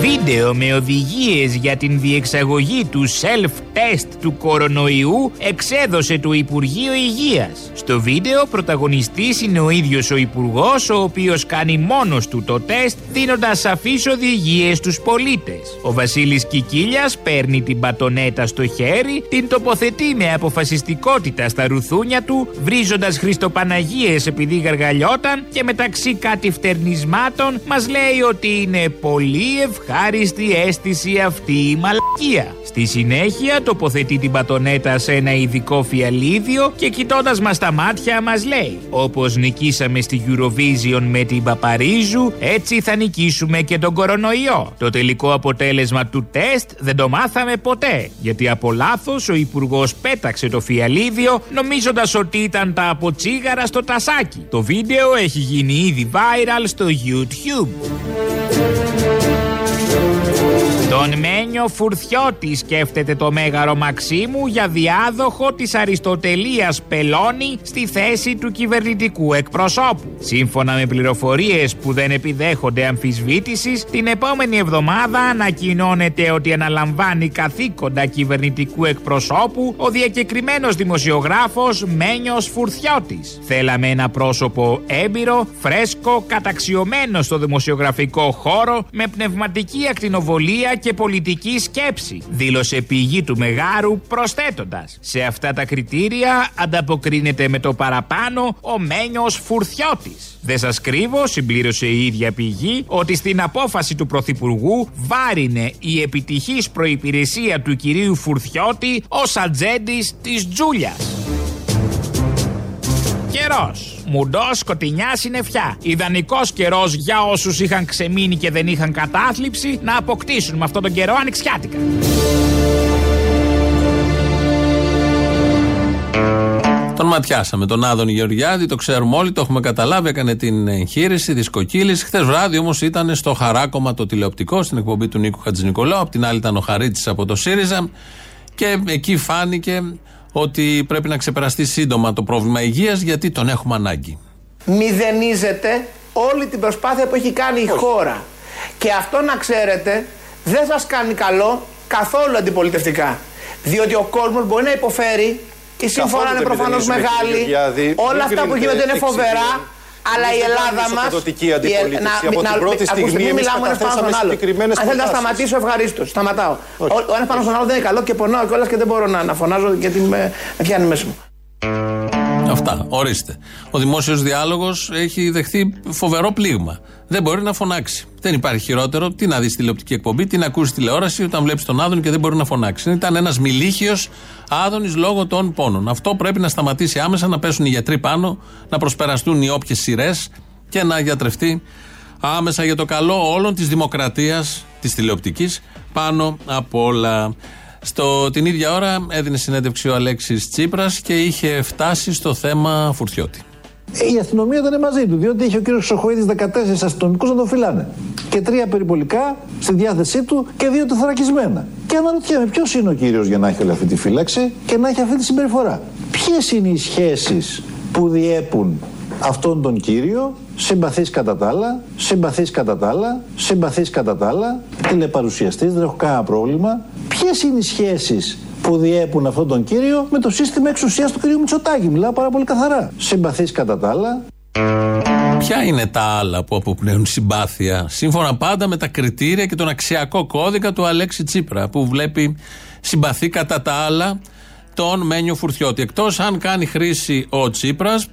Βίντεο με οδηγίες για την διεξαγωγή του self-test του κορονοϊού εξέδωσε το Υπουργείο Υγείας. Στο βίντεο πρωταγωνιστής είναι ο ίδιος ο Υπουργός, ο οποίος κάνει μόνος του το τεστ δίνοντας σαφείς οδηγίες στους πολίτες. Ο Βασίλης Κικίλιας παίρνει την πατονέτα στο χέρι, την τοποθετεί με αποφασιστικότητα στα ρουθούνια του, βρίζοντας Χριστοπαναγίες επειδή γαργαλιόταν και μεταξύ κάτι φτερνισμάτων μας λέει ότι είναι πολύ ευχάριστη αίσθηση αυτή η μαλακία. Στη συνέχεια τοποθετεί την πατονέτα σε ένα ειδικό φιαλίδιο και κοιτώντας μας τα μάτια μας λέει Όπως νικήσαμε στη Eurovision με την Παπαρίζου έτσι θα νικήσουμε και τον κορονοϊό. Το τελικό αποτέλεσμα του τεστ δεν το μάθαμε ποτέ γιατί από λάθος ο υπουργός πέταξε το φιαλίδιο νομίζοντας ότι ήταν τα αποτσίγαρα στο τασάκι. Το βίντεο έχει γίνει ήδη viral στο YouTube. Τον Μένιο Φουρθιώτης σκέφτεται το Μέγαρο Μαξίμου για διάδοχο της Αριστοτελείας Πελώνη στη θέση του κυβερνητικού εκπροσώπου. Σύμφωνα με πληροφορίες που δεν επιδέχονται αμφισβήτησης, την επόμενη εβδομάδα ανακοινώνεται ότι αναλαμβάνει καθήκοντα κυβερνητικού εκπροσώπου ο διακεκριμένος δημοσιογράφος Μένιος Φουρθιώτης. Θέλαμε ένα πρόσωπο έμπειρο, φρέσκο, καταξιωμένο στο δημοσιογραφικό χώρο, με πνευματική ακτινοβολία και πολιτική σκέψη, δήλωσε πηγή του Μεγάρου προσθέτοντας. Σε αυτά τα κριτήρια ανταποκρίνεται με το παραπάνω ο Μένιος Φουρθιώτης. Δεν σας κρύβω, συμπλήρωσε η ίδια πηγή, ότι στην απόφαση του Πρωθυπουργού βάρινε η επιτυχής προϋπηρεσία του κυρίου Φουρθιώτη ως ατζέντη της Τζούλιας. Καιρός. Μουντός, σκοτεινιάς, συννεφιά. Ιδανικός καιρός για όσους είχαν ξεμείνει και δεν είχαν κατάθλιψη να αποκτήσουν με αυτόν τον καιρό ανοιξιάτικα. Τον ματιάσαμε, τον Άδων Γεωργιάδη, το ξέρουμε όλοι, το έχουμε καταλάβει. Έκανε την εγχείρηση, δισκοκύληση. Χθες βράδυ όμως ήταν στο χαράκομα το τηλεοπτικό, στην εκπομπή του Νίκου Χατζηνικολάου. Απ' την άλλη ήταν ο Χαρίτης από το ΣΥΡΙΖΑ. Και εκεί φάνηκε ότι πρέπει να ξεπεραστεί σύντομα το πρόβλημα υγείας γιατί τον έχουμε ανάγκη. Μηδενίζεται όλη την προσπάθεια που έχει κάνει η χώρα. Και αυτό να ξέρετε δεν σας κάνει καλό καθόλου αντιπολιτευτικά. Διότι ο κόσμος μπορεί να υποφέρει, η σύμφωνα είναι προφανώς μεγάλη, όλα αυτά που γίνονται είναι φοβερά, Αλλά η Ελλάδα μας. Από την πρώτη στιγμή μην μιλάμε ένας πάνω στον άλλο. Αν θέλετε να σταματήσω, ευχαρίστως. Σταματάω. Ο ένας πάνω στον άλλο δεν είναι καλό και πονάω κιόλας και δεν μπορώ να φωνάζω γιατί με πιάνει μέσα μου. Αυτά, ορίστε. Ο δημόσιος διάλογος έχει δεχθεί φοβερό πλήγμα. Δεν μπορεί να φωνάξει. Δεν υπάρχει χειρότερο. Τι να δεις τηλεοπτική εκπομπή, τι να ακούσει τηλεόραση όταν βλέπεις τον Άδωνη και δεν μπορεί να φωνάξει. Ήταν ένας μιλίχιο Άδωνης λόγω των πόνων. Αυτό πρέπει να σταματήσει άμεσα, να πέσουν οι γιατροί πάνω, να προσπεραστούν οι όποιες σειρές και να γιατρευτεί άμεσα για το καλό όλων της δημοκρατίας της τηλεοπτικής πάνω απ' όλα. Στο, την ίδια ώρα έδινε συνέντευξη ο Αλέξης Τσίπρας και είχε φτάσει στο θέμα Φουρτιώτη. Η αστυνομία ήταν μαζί του, διότι είχε ο κύριος Ξοχοίδη 14 αστυνομικούς να τον φυλάνε. Και τρία περιπολικά στη διάθεσή του και δύο τεθρακισμένα. Και αναρωτιέμαι ποιος είναι ο κύριος για να έχει όλη αυτή τη φύλαξη και να έχει αυτή τη συμπεριφορά; Ποιες είναι οι σχέσεις που διέπουν αυτόν τον κύριο, συμπαθής κατά τα άλλα, συμπαθής κατά τα άλλα, συμπαθής κατά τα άλλα, τηλεπαρουσιαστής, δεν έχω κανένα πρόβλημα. Ποιες είναι οι σχέσεις που διέπουν αυτόν τον κύριο με το σύστημα εξουσίας του κυρίου Μητσοτάκη; Μιλάω πάρα πολύ καθαρά. Συμπαθής κατά τα άλλα. Ποια είναι τα άλλα που αποπνέουν συμπάθεια, σύμφωνα πάντα με τα κριτήρια και τον αξιακό κώδικα του Αλέξη Τσίπρα, που βλέπει συμπαθή κατά τα άλλα τον Μένιο Φουρτιώτη. Εκτός αν κάνει χρήση ο Τσίπρας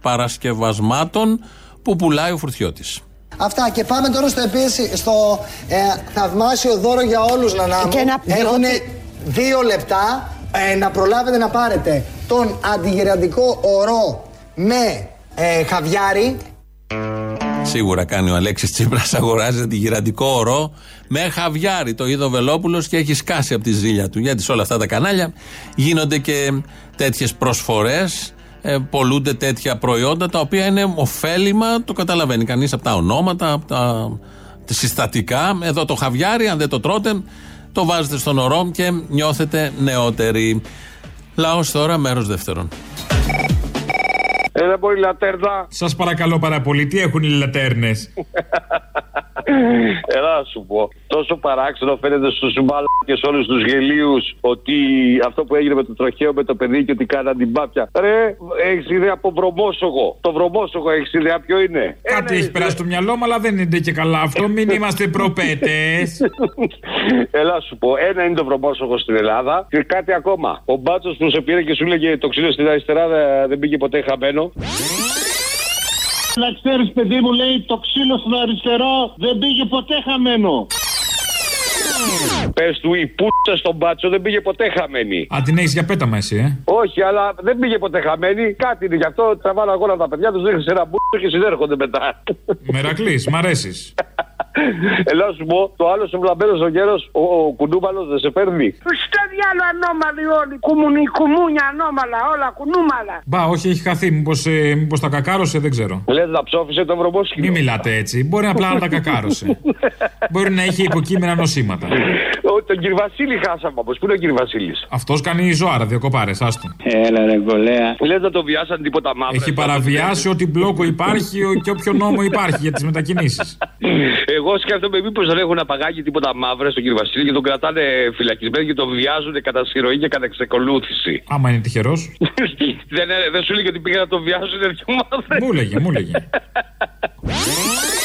παρασκευασμάτων που πουλάει ο Φουρτιώτης. Αυτά και πάμε τώρα στο, επίση, στο ε, θαυμάσιο δώρο για όλους Λανάμου. Και να Έχουν δύο λεπτά ε, να προλάβετε να πάρετε τον αντιγεραντικό ορό με ε, χαβιάρι. Σίγουρα κάνει ο Αλέξης Τσίπρας, αγοράζει αντιγυραντικό ορό με χαβιάρι. Το είδε ο Βελόπουλος και έχει σκάσει από τη ζήλια του. Γιατί σε όλα αυτά τα κανάλια γίνονται και τέτοιες προσφορές, ε, πολλούνται τέτοια προϊόντα τα οποία είναι ωφέλιμα, το καταλαβαίνει κανείς από τα ονόματα, από τα, τα συστατικά. Εδώ το χαβιάρι, αν δεν το τρώτε, το βάζετε στον ορό και νιώθετε νεότεροι. Λαός τώρα, μέρος δεύτερον. Έλα μπορεί λατέρνα. Σας παρακαλώ πάρα πολύ, τι έχουν οι λατέρνες; Έλα να σου πω. Τόσο παράξενο φαίνεται στους και σε όλους τους γελίους ότι αυτό που έγινε με το τροχαίο με το παιδί και ότι κάναν την πάπια. Ρε, έχεις ιδέα από βρωμόσογο. Το βρωμόσογο έχεις ιδέα ποιο είναι; Κάτι έχει περάσει στο μυαλό μου, αλλά δεν είναι και καλά αυτό. Μην είμαστε προπέτες. Έλα σου πω. Ένα είναι το βρωμόσογο στην Ελλάδα και κάτι ακόμα. Ο μπάτσος που σε πήρε και σου λέγε το ξύλο στην αριστερά δεν πήγε ποτέ χαμένο. Να ξέρεις, παιδί μου, λέει το ξύλο στον αριστερό δεν πήγε ποτέ χαμένο. Πες του η πούτσα στον μπάτσο δεν πήγε ποτέ χαμένη. Α, την έχεις για πέταμα εσύ, ε. Όχι, αλλά δεν πήγε ποτέ χαμένη. Κάτι είναι γι' αυτό τραβάνε αγώνα τα παιδιά τους, ρίχνει ένα μπούτσο και συνέρχονται μετά. Μερακλής, μ' αρέσεις. Ελάς σου πω, το άλλο ο βλαμπέρος ο γέρος, ο, ο κουνούμαλο δεν σε παίρνει. Στο διάλογο ανώμαλοι όλοι. Κουμουνι, κουμούνια ανώμαλα, όλα κουνούμαλα. Μπα, όχι, έχει χαθεί. Μήπως ε, μήπως τα κακάρωσε, δεν ξέρω. Λες να ψόφισε το βρωμόσχημα. Μην μιλάτε έτσι. Μπορεί απλά να τα κακάρωσε. Μπορεί να έχει υποκείμενα νοσήματα. Ο, τον κύριο Βασίλη χάσαμε όμω. Πού είναι ο κύριο Βασίλης; Αυτός κάνει ζωάρα, διακοπάρε, άστο. Έλα, ρε κολέα. Λες να το βιάσαν τίποτα μαύρο. Έχει παραβιάσει ό,τι μπλόκο υπάρχει και όποιο νόμο υπάρχει για τις μετακινήσεις. Εγώ σκέφτομαι μήπως δεν έχουν απαγάγει τίποτα μαύρα στον κύριο Βασίλη και τον κρατάνε φυλακισμένο και τον βιάζουν κατά συρροή και κατά εξεκολούθηση. Άμα είναι τυχερός. δεν, δεν σου λέει ότι πήγα να τον βιάζουν τέτοιο μαύρο. Μου λέγε, μου λέγε.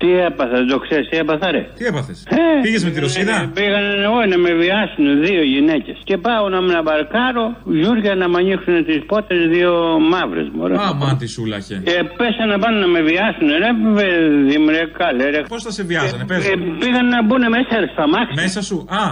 Τι έπαθα, δεν το ξέρεις, τι έπαθα, ρε. Τι έπαθες; Πήγες με τη Ρωσίδα; Πήγαν εγώ να με βιάσουν δύο γυναίκες. Και πάω να με μπαρκάρω, Γιούρια να με ανοίξουν τις πότε δύο μαύρες μου. Α, μα τι σούλαχε. Και πέσα να πάνε να με βιάσουν, ρε, παιδί μου, ρε, καλέ, ρε. Πώς θα σε βιάζανε, πες. Ε, πήγαν να μπουν μέσα στα μάτια. Μέσα σου, α.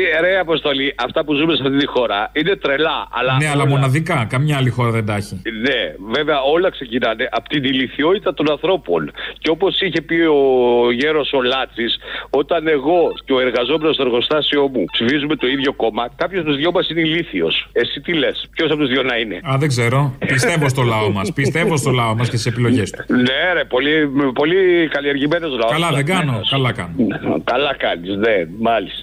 Τι ρε Αποστολή, αυτά που ζούμε σε αυτή τη χώρα είναι τρελά. Αλλά ναι, αλλά μοναδικά. Καμιά άλλη χώρα δεν τα έχει. Ναι, βέβαια όλα ξεκινάνε από την ηλικιότητα των ανθρώπων. Και όπως είχε πει ο γέρος ο Λάτσης, όταν εγώ και ο εργαζόμενος στο εργοστάσιο μου ψηφίζουμε το ίδιο κόμμα, κάποιος τους δυο μας είναι ηλίθιος. Εσύ τι λες, ποιος από τους δύο να είναι; Α, δεν ξέρω. Πιστεύω στο λαό μας. Πιστεύω στο λαό μας και στις επιλογές του. Ναι, ρε, πολύ, πολύ καλλιεργημένος λαός. Καλά, δεν κάνω. Καλά κάνω. Καλά κάνεις, ναι, μάλιστα.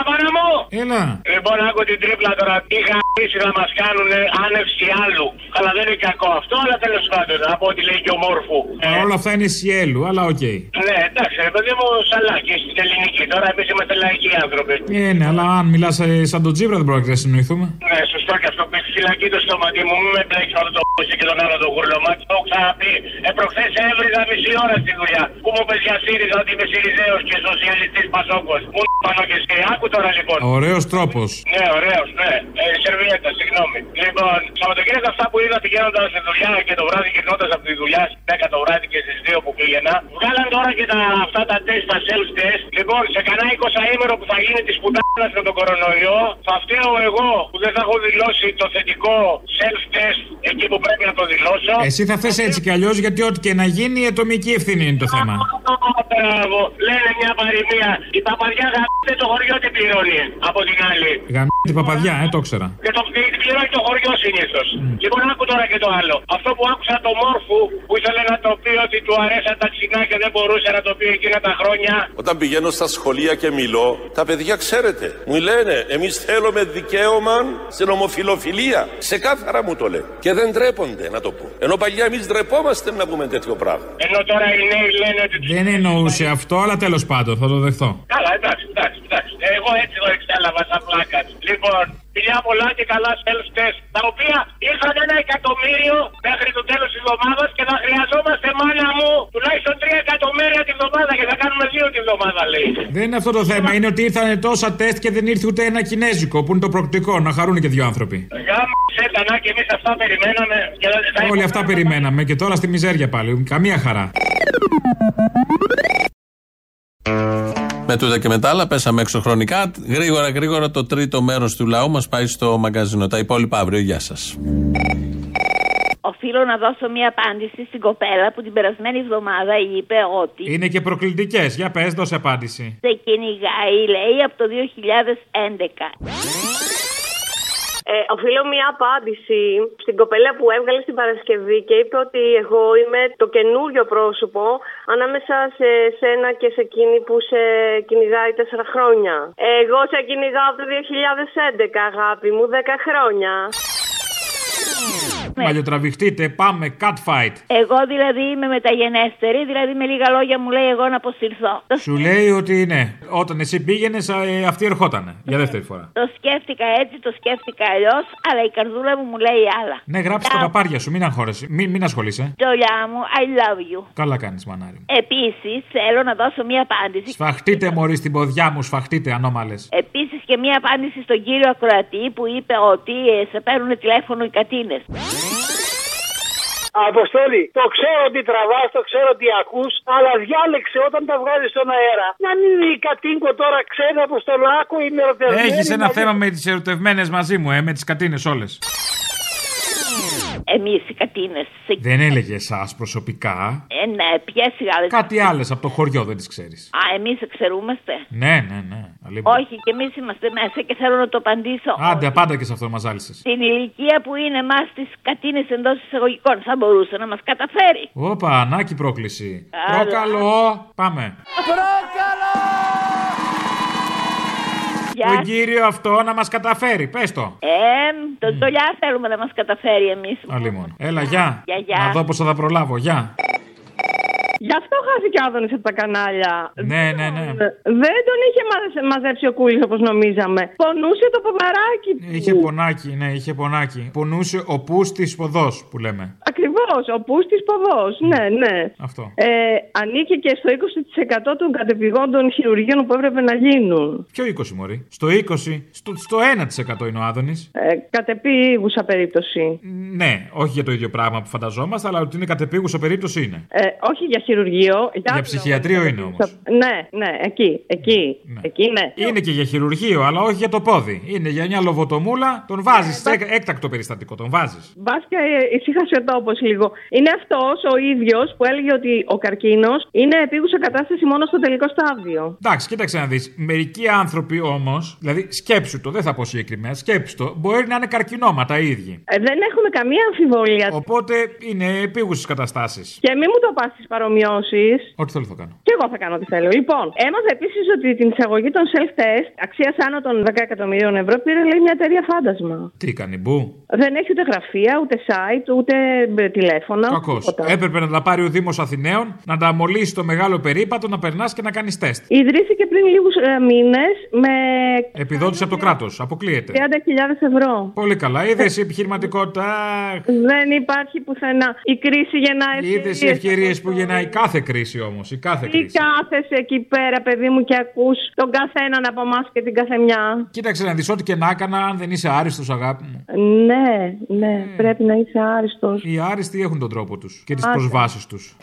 Έλα, πάνω μου! Έλα! Λοιπόν, άκου την τρίπλα τώρα. Τι πίσει να μας κάνουν άνευση άλλου. Αλλά δεν είναι κακό αυτό, αλλά τέλος πάντων από ό,τι λέει και ο Μόρφου. Όλα αυτά είναι σιέλου, αλλά οκ. Ναι, εντάξει, ρε παιδί μου, σαλάκι στην ελληνική. Τώρα εμείς είμαστε λαϊκοί άνθρωποι. Ε, ναι, αλλά αν μιλάς σαν τον Τζίβρα δεν πρόκειται να συνοηθούμε. Ναι, σωστό και αυτό που έχει φυλακή το στόματι μου. Μην με μπλέξεις όλο το πούσι και τον άλλο τον γουρλωμά. Το έχω ξαναπεί. Ε, προχθές έβριζα μισή ώρα στη δουλειά. Που μου πες για ΣΥΡΙΖΑ ότι είμαι ΣΥΡΙΖΑΕΟ και σοσιαλιστής Πασόκος. Μου πάνω και εσύ. Άκου τώρα λοιπόν. Ωραίος τρόπος. Ναι, ωραίος, ναι. Ε, σερβιέτα, συγγνώμη. Λοιπόν, Σαββατοκύριακο αυτά που είδα πηγαίνοντας στη δουλειά και το βράδυ γυρνώντας από τη δουλειά στις 10 το βράδυ και στις 2 που πήγαινα. Βγάλαν τώρα και τα, αυτά τα τεστ, τα self test. Λοιπόν, σε κανένα 20 ήμερο που θα γίνει της πουτάνα με τον κορονοϊό, θα φταίω εγώ που δεν θα έχω δηλώσει το θετικό self test εκεί που πρέπει να το δηλώσω. Εσύ θα θες έτσι κι αλλιώς γιατί ό,τι και να γίνει η ατομική ευθύνη είναι το θέμα. Μπράβο, λένε μια παροιμία. Η παπαδιά γαμπτε το χωριό την πληρώνει από την άλλη. Γαμ***η παπαδιά, ε, το ήξερα. Και το την πληρώνει το χωριό συνήθω. Λοιπόν, άκου τώρα και το άλλο. Αυτό που άκουσα το μόρφου που ήθελε να το πει ότι του αρέσαν τα ξινά και δεν μπορούσε να το πει εκείνα τα χρόνια. Όταν πηγαίνω στα σχολεία και μιλώ, τα παιδιά ξέρετε, μου λένε εμείς θέλουμε δικαίωμα στην ομοφιλοφιλία. Ξεκάθαρα μου το λένε. Και δεν ντρέπονται να το πω. Ενώ παλιά εμείς ντρεπόμαστε να πούμε τέτοιο πράγμα. Ενώ τώρα οι νέοι λένε ότι. Δεν εννοούσε αυτό, αλλά τέλος πάντων θα το δεχτώ. Καλά, εντάξει, εντάξει, εντάξει. Εγώ έτσι το εξέλαβα σαν πλάκα. Λοιπόν, φιλιά πολλά και καλά self test. Τα οποία ήρθαν ένα εκατομμύριο μέχρι το τέλος της εβδομάδας και θα χρειαζόμαστε μάνα μου τουλάχιστον 3 εκατομμύρια τη βδομάδα και θα κάνουμε δύο τη βδομάδα, λέει. Δεν είναι αυτό το θέμα. Είναι ότι ήρθαν τόσα τεστ και δεν ήρθε ούτε ένα κινέζικο που είναι το προκτικό. Να χαρούν και δύο άνθρωποι. Γάμισε τα και εμείς αυτά περιμέναμε. Και θα Όλοι αυτά περιμέναμε και τώρα στη μιζέρια πάλι. Καμία χαρά. Με τούτα και μετά άλλα πέσαμε έξω χρονικά. Γρήγορα, γρήγορα το τρίτο μέρος του λαού μας πάει στο μαγκαζίνο. Τα υπόλοιπα αύριο. Γεια σας. Οφείλω να δώσω μία απάντηση στην κοπέλα που την περασμένη εβδομάδα είπε ότι. Είναι και προκλητικές. Για πες, δώσε απάντηση. Σε κυνηγάει, λέει, από το 2011. Ε, οφείλω μια απάντηση στην κοπέλα που έβγαλε στην Παρασκευή και είπε ότι εγώ είμαι το καινούριο πρόσωπο ανάμεσα σε σένα και σε εκείνη που σε κυνηγάει τέσσερα χρόνια. Εγώ σε κυνηγάω από το 2011, αγάπη μου, 10 χρόνια. Ναι. Μαλλιοτραβηχτείτε, πάμε, cat fight. Εγώ δηλαδή είμαι μεταγενέστερη, δηλαδή με λίγα λόγια μου λέει εγώ να αποσυρθώ. Σου λέει ότι ναι, όταν εσύ πήγαινες, αυτή ερχόταν για δεύτερη φορά. Το σκέφτηκα έτσι, το σκέφτηκα αλλιώς, αλλά η καρδούλα μου μου λέει άλλα. Ναι, γράψει τα παπάρια σου, μην αγχώρεσαι, μην, μην ασχολείσαι. Τζολιά μου, I love you. Καλά κάνεις, μανάρι. Επίσης, θέλω να δώσω μία απάντηση. Σφαχτείτε, Μωρή, στην ποδιά μου, σφαχτείτε, ανώμαλες. Επίσης και μία απάντηση στον κύριο Ακροατή που είπε ότι ε, σε παίρνουν τηλέφωνο οι κατίνες. Αποστόλη, το ξέρω ότι τραβάς, το ξέρω ότι ακούς, αλλά διάλεξε όταν τα βγάζεις στον αέρα. Να μην είναι η Κατίνκο τώρα ξέρει από στο λάκκο ή με ερωτευμένη. Έχεις ένα θέμα με τις ερωτευμένες μαζί μου, ε, με τις κατίνες όλες. Εμείς οι κατίνε. Δεν έλεγε εσάς προσωπικά. Ε, ναι, ποιες άλλε. Κάτι άλλες από το χωριό δεν τις ξέρεις. Α, εμείς εξαιρούμαστε. Ναι, ναι, ναι. Όχι, και εμείς είμαστε μέσα και θέλω να το απαντήσω. Άντε, απάντα και σε αυτό μας ζάλισε. Στην ηλικία που είναι εμά τις κατίνε εντός εισαγωγικών θα μπορούσε να μας καταφέρει. Όπα, ανάκι πρόκληση. Καλά. Προκαλώ. Πάμε. Προκαλώ! Τον κύριο αυτό να μας καταφέρει, πες το. Ε, τον τολιά θέλουμε να μας καταφέρει εμείς. Αλλήμον. Έλα, γεια. Γεια, γεια. Να δω πώ θα τα προλάβω, γεια. Γι' αυτό χάθηκε ο Άδωνης από τα κανάλια. Ναι, ναι, ναι. Δεν τον είχε μαζέψει ο Κούλης όπως νομίζαμε. Πονούσε το ποδαράκι του. Είχε πονάκι, ναι, είχε πονάκι. Πονούσε ο πού τη ποδός που λέμε. Ακριβώς, ο πούς της ποδός. Ναι, ναι. Αυτό. Ε, ανήκε και στο 20% των κατεπηγόντων χειρουργείων που έπρεπε να γίνουν. Ποιο 20 μωρή; Στο 20, στο, στο 1% είναι ο Άδωνης. Ε, κατεπίγουσα περίπτωση. Ναι, όχι για το ίδιο πράγμα που φανταζόμαστε, αλλά ότι είναι κατεπίγουσα περίπτωση είναι. Ε, όχι για χειρουργείο. Για, για ψυχιατρίο είναι όμως. Ναι, ναι, εκεί, εκεί. Ναι. εκεί ναι. Είναι και για χειρουργείο, αλλά όχι για το πόδι. Είναι για μια λοβοτομούλα, τον βάζεις. Ε, έκτακτο περιστατικό, τον βάζεις. Μπα και ησύχασε ο τόπο, η λίγο. Είναι αυτός ο ίδιος που έλεγε ότι ο καρκίνος είναι επίγουσα κατάσταση μόνο στο τελικό στάδιο. Εντάξει, κοίταξε να δεις. Μερικοί άνθρωποι όμως, δηλαδή σκέψου το, δεν θα πω συγκεκριμένα, σκέψου το, μπορεί να είναι καρκινόματα οι ίδιοι. Ε, δεν έχουμε καμία αμφιβολία. Οπότε είναι επίγουσες καταστάσεις. Και μην μου το πας στις παρομοιώσεις. Ό,τι θέλω θα κάνω. Και εγώ θα κάνω ό,τι θέλω. Λοιπόν, έμαθα επίσης ότι την εισαγωγή των self-test αξίας άνω των 10 εκατομμυρίων ευρώ πήρε λέει μια εταιρεία φάντασμα. Τι κάνει, μπου; Δεν έχει ούτε γραφεία, ούτε site, ούτε ε, τηλέφωνο. Κακός. Έπρεπε να τα πάρει ο Δήμος Αθηναίων, να τα αμολύσει το μεγάλο περίπατο, να περνάς και να κάνεις τεστ. Ιδρύθηκε πριν λίγους ε, μήνες με. Επιδότηση από το κράτος. Αποκλείεται. 30.000 ευρώ. Πολύ καλά. Είδες η επιχειρηματικότητα; Δεν υπάρχει πουθενά. Η κρίση γεννάει. Είδες οι ευκαιρίες που γεννάει κάθε κρίση όμως. Η κάθε Τι κρίση. κάθεσαι εκεί πέρα, παιδί μου, και ακούς τον καθέναν από εμάς και την καθεμιά. Κοίταξε να δεις ό,τι και να έκανα, αν δεν είσαι άριστος, αγάπη μου. Ναι, ναι, πρέπει να είσαι άριστος. Οι άριστοι έχουν τον τρόπο τους και τις προσβάσεις τους.